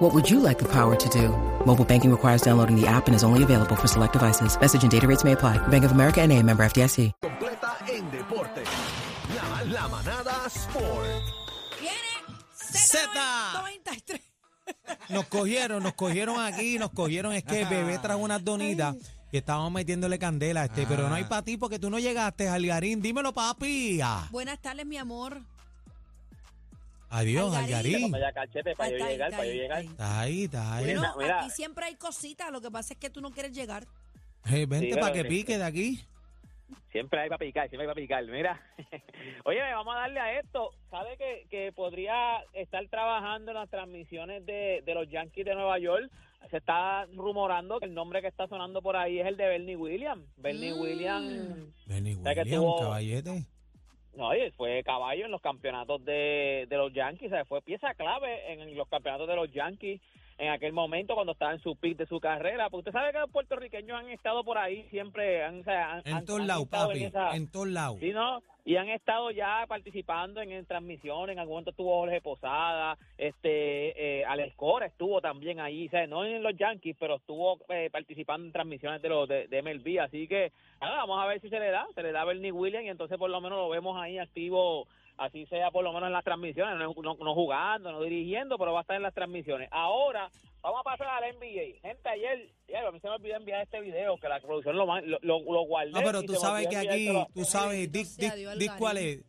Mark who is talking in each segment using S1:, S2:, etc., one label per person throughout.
S1: What would you like the power to do? Mobile banking requires downloading the app and is only available for select devices. Message and data rates may apply. Bank of America and a member FDIC.
S2: completa en deporte. La, la manada Sport.
S3: Viene
S4: Zeta.
S3: Z93.
S4: Nos cogieron, nos cogieron aquí, nos cogieron. Es que el bebé trajo unas donitas y estábamos metiéndole candela, este, pero no hay para ti porque tú no llegaste, Algarín. Dímelo, papi. Ah,
S3: Buenas tardes, mi amor.
S4: Adiós,
S3: Algarín.
S5: Cachete para yo
S3: Está ahí,
S5: llegar,
S3: está
S5: para yo
S3: ahí,
S5: llegar.
S3: está ahí.
S4: Está ahí.
S3: Bueno,
S5: Mira,
S3: aquí siempre hay cositas, lo que pasa es que tú no quieres llegar.
S4: Eh, vente
S5: Sí,
S4: para que
S5: sí.
S4: pique de aquí.
S5: Siempre hay para picar, siempre hay para picar. Mira, oye, vamos a darle a esto. ¿Sabe que, que podría estar trabajando en las transmisiones de, de los Yankees de Nueva York? Se está rumorando que el nombre que está sonando por ahí es el de Bernie Williams. Bernie
S3: Mm.
S5: Williams,
S4: Benny
S5: sea que
S4: Williams,
S5: tuvo-
S4: caballete.
S5: No, oye, fue caballo en los campeonatos de, de los Yankees. O sea, fue pieza clave en los campeonatos de los Yankees en aquel momento cuando estaba en su pick de su carrera. Porque usted sabe que los puertorriqueños han estado por ahí siempre. Han, o sea, han-
S4: En todos lados, papi. En todos lados.
S5: Sí, ¿no? Y han estado ya participando en, transmisiones. En algún momento estuvo Jorge Posada, este, eh, Alex Cora estuvo también ahí. O sea, no en los Yankees, pero estuvo eh, participando en transmisiones de los de, de MLB. Así que, nada, vamos a ver si se le da. Se le da a Bernie Williams y entonces por lo menos lo vemos ahí activo. Así sea por lo menos en las transmisiones, no, no- no jugando, no dirigiendo, pero va a estar en las transmisiones. Ahora, vamos a pasar al NBA. Gente, ayer, ya, a mí se me olvidó enviar este video, que la producción lo, lo, lo, guardé.
S4: No, pero tú sabes que aquí, tú sabes,
S3: Bendito
S4: di,
S3: sea
S4: di-
S3: Dios,
S4: di cuál es.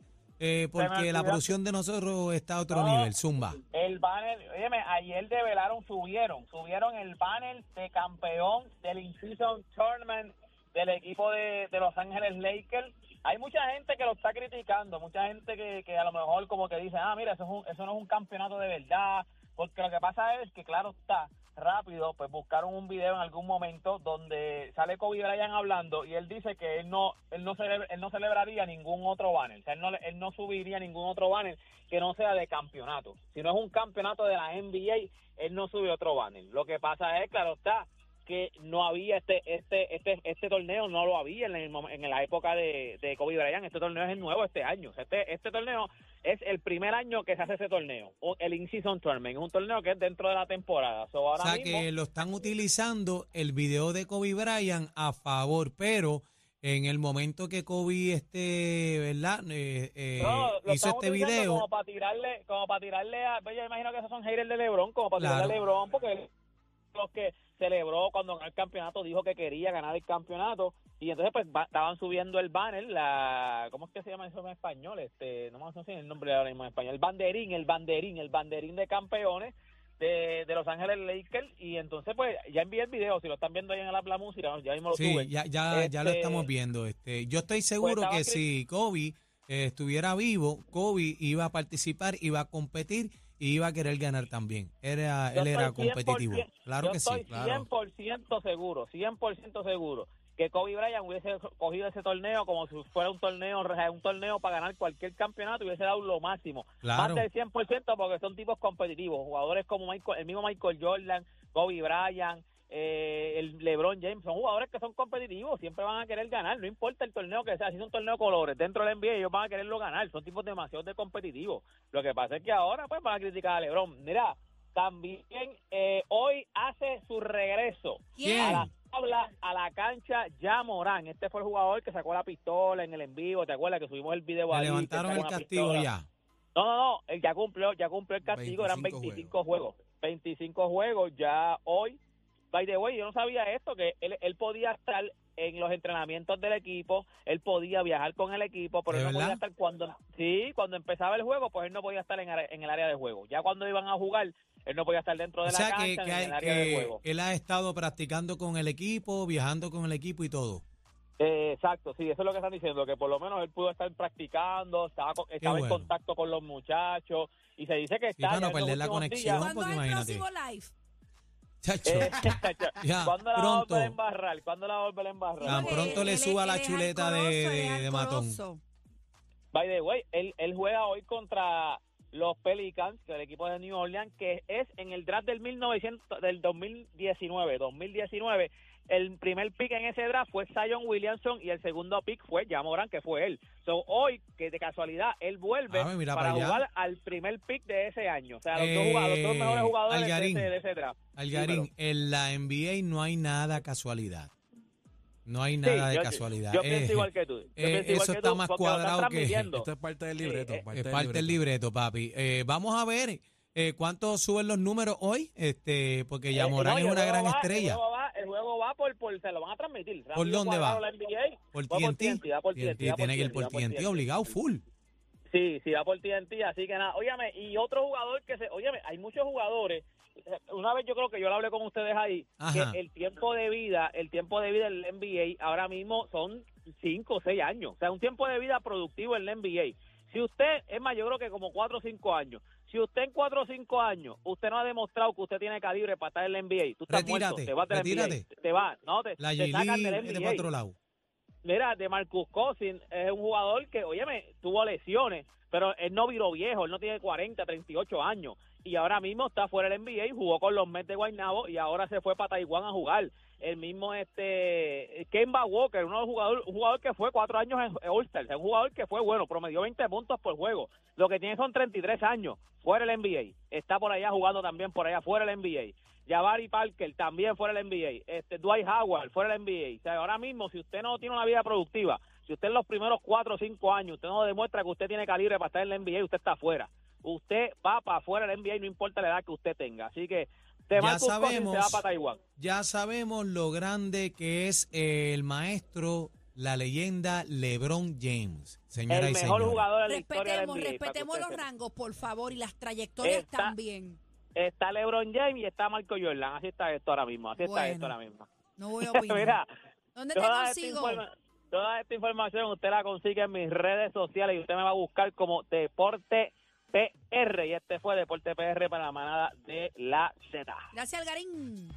S4: Eh, porque la producción de nosotros está a otro
S5: No.
S4: nivel, Zumba.
S5: El banner, óyeme, ayer develaron, subieron, subieron el banner de campeón del In-Season Tournament del equipo de, de Los Ángeles Lakers. Hay mucha gente que lo está criticando, mucha gente que, que a lo mejor como que dice, ah, mira, eso, es un- eso no es un campeonato de verdad, porque lo que pasa es que, claro está, rápido, pues buscaron un video en algún momento donde sale Kobe Bryant hablando y él dice que él no él no celebra- él no celebraría ningún otro banner, o sea, él no, él no subiría ningún otro banner que no sea de campeonato. Si no es un campeonato de la NBA, él no sube otro banner. Lo que pasa es, claro está, que no había este este este este torneo no lo había en, el en la época de, de Kobe Bryant este torneo es el nuevo este año este este torneo es el primer año que se hace ese torneo el in season tournament es un torneo que es dentro de la temporada So,
S4: O sea
S5: mismo
S4: que lo están utilizando el video de Kobe Bryant a favor, pero en el momento que Kobe este, ¿verdad? Eh, eh,
S5: no,
S4: hizo este video.
S5: como para tirarle como para tirarle a pues yo imagino que esos son haters de LeBron como para
S4: Claro.
S5: tirarle a LeBron porque que celebró cuando ganó el campeonato dijo que quería ganar el campeonato y entonces pues va- estaban subiendo el banner la cómo es que se llama eso en español este no me acuerdo si es el nombre ahora mismo en español el banderín el banderín el banderín de campeones de, de Los Ángeles Lakers y entonces pues ya envié el video si lo están viendo ahí en la, la música ya mismo lo
S4: Sí, ya, ya, ya lo
S5: Este,
S4: estamos viendo. Este, yo estoy seguro
S5: estaba
S4: que si Kobe eh, estuviera vivo, Kobe iba a participar, iba a competir y iba a querer ganar también. Era,
S5: Yo
S4: él era
S5: estoy 100%,
S4: competitivo. Claro
S5: yo
S4: que
S5: estoy
S4: sí, claro.
S5: 100% seguro, 100% seguro que Kobe Bryant hubiese cogido ese torneo como si fuera un torneo, un torneo para ganar cualquier campeonato hubiese dado lo máximo.
S4: Claro.
S5: Más del 100% porque son tipos competitivos, jugadores como Michael, el mismo Michael Jordan, Kobe Bryant, eh, el LeBron James, son jugadores que son competitivos, siempre van a querer ganar, no importa el torneo que sea, si es un torneo de colores, dentro del NBA ellos van a quererlo ganar, son tipos demasiado de competitivos. Lo que pasa es que ahora pues van a criticar a LeBron. Mira, también eh, hoy hace su regreso
S3: ¿Quién?
S5: a la tabla, a la cancha ya Morán. Este fue el jugador que sacó la pistola en el en vivo, ¿te acuerdas que subimos el video
S4: Le
S5: ahí?
S4: levantaron el castigo
S5: pistola?
S4: ya.
S5: No, no, no, él ya cumplió, ya cumplió el castigo, eran
S4: 25
S5: 25 juegos. 25 juegos ya hoy. By the way, yo no sabía esto, que él, él podía estar en los entrenamientos del equipo, él podía viajar con el equipo, pero
S4: ¿De
S5: él no podía estar cuando, sí, cuando empezaba el juego, pues él no podía estar en, el área de juego. Ya cuando iban a jugar, él no podía estar dentro
S4: O
S5: de la
S4: sea
S5: cancha
S4: que,
S5: ni
S4: que
S5: en el área de juego.
S4: él ha estado practicando con el equipo, viajando con el equipo y todo.
S5: Eh, exacto, sí, eso es lo que están diciendo, que por lo menos él pudo estar practicando, estaba, co- estaba
S4: bueno.
S5: en contacto con los muchachos y se dice que
S4: Sí,
S5: está
S4: para no
S5: los
S4: perder la conexión.
S5: días-
S3: ¿Cuándo
S4: porque
S3: el
S4: imagínate.
S3: próximo live?
S4: Chacho,
S5: Eh,
S4: Ya,
S5: ¿Cuándo la va a
S4: pronto.
S5: volver a embarrar? ¿Cuándo la va a volver a embarrar?
S4: Tan
S3: Porque
S4: pronto le
S3: él es-
S4: suba
S3: él
S4: la
S3: es
S4: chuleta de-
S3: alcoroso,
S4: de-
S3: él es
S4: de matón.
S3: alcoroso.
S5: By the way, él, él juega hoy contra los Pelicans, que es el equipo de New Orleans, que es en el draft del 1900, del 2019, 2019. El primer pick en ese draft fue Zion Williamson y el segundo pick fue Jamoran, que fue él. So, hoy, que de casualidad, él vuelve
S4: Ah,
S5: para jugar al primer pick de ese año. O sea, los,
S4: Eh,
S5: dos, jugadores, los dos mejores jugadores de ese, de ese draft.
S4: Algarín, en la NBA no hay nada casualidad. No hay nada
S5: Sí,
S4: de
S5: yo-
S4: casualidad.
S5: Yo pienso
S4: Eh,
S5: igual que tú. Yo
S4: eh,
S5: pienso igual
S4: eso
S5: que
S4: está
S5: tú,
S4: más cuadrado que-.
S6: Esto es parte del libreto.
S5: Sí,
S6: parte
S4: es
S6: del
S4: parte del libreto, papi. Eh, vamos a ver eh, cuánto suben los números hoy, este, porque ya
S5: Eh,
S4: Morán
S5: no,
S4: es una gran
S5: va-
S4: estrella.
S5: El juego va, el juego va por, por, se lo van a transmitir.
S4: ¿Por dónde va?
S5: cuadrado la NBA,
S4: Por TNT. tiene que ir por TNT, obligado, full.
S5: Sí, sí, va por TNT, así que nada. Óyame, y otro jugador que se... Óyame, hay muchos jugadores... Una vez yo creo que yo lo hablé con ustedes ahí,
S4: Ajá.
S5: que el tiempo de vida, el tiempo de vida del NBA ahora mismo son 5 o 6 años. O sea, un tiempo de vida productivo en la NBA. Si usted, es más, yo creo que como 4 o 5 años. Si usted en 4 o 5 años, usted no ha demostrado que usted tiene calibre para estar en la NBA, tú estás
S4: Retírate,
S5: muerto, te vas de la NBA.
S4: retírate.
S5: Te vas, no, te,
S4: La
S5: te sacan de la
S4: Lee es de
S5: Mira, de Marcus Cousins es un jugador que, óyeme, tuvo lesiones, pero él no viró viejo, él no tiene 40, 38 años. Y ahora mismo está fuera del NBA, jugó con los Mets de Guaynabo y ahora se fue para Taiwán a jugar. El mismo este Kemba Walker, uno de los jugadores, un jugador que fue cuatro años en All-Star, un jugador que fue bueno, promedió 20 puntos por juego. Lo que tiene son 33 años, fuera del NBA. Está por allá jugando también por allá, fuera del NBA. Jabari Parker también fuera del NBA. Este, Dwight Howard fuera del NBA. O sea, ahora mismo, si usted no tiene una vida productiva, si usted en los primeros cuatro o cinco años, usted no demuestra que usted tiene calibre para estar en la NBA, usted está afuera. Usted va para afuera del NBA no importa la edad que usted tenga. Así que, de
S4: Ya sabemos.
S5: se va para Taiwán.
S4: Ya sabemos lo grande que es el maestro, la leyenda LeBron James. Señora
S5: El
S4: y
S5: mejor
S4: señores.
S5: jugador de la historia del
S3: Respetemos,
S5: NBA.
S3: respetemos los
S5: sepa.
S3: rangos, por favor, y las trayectorias
S5: Está-
S3: también.
S5: Está LeBron James y está Michael Jordan. Así está esto ahora mismo. Así está esto ahora mismo.
S3: No voy a opinar.
S5: Mira,
S3: ¿Dónde te
S5: toda esta,
S3: consigo?
S5: informa- toda esta información usted la consigue en mis redes sociales y usted me va a buscar como Deporte PR. Y este fue Deporte PR para la manada de la Z.
S3: Gracias, Algarín.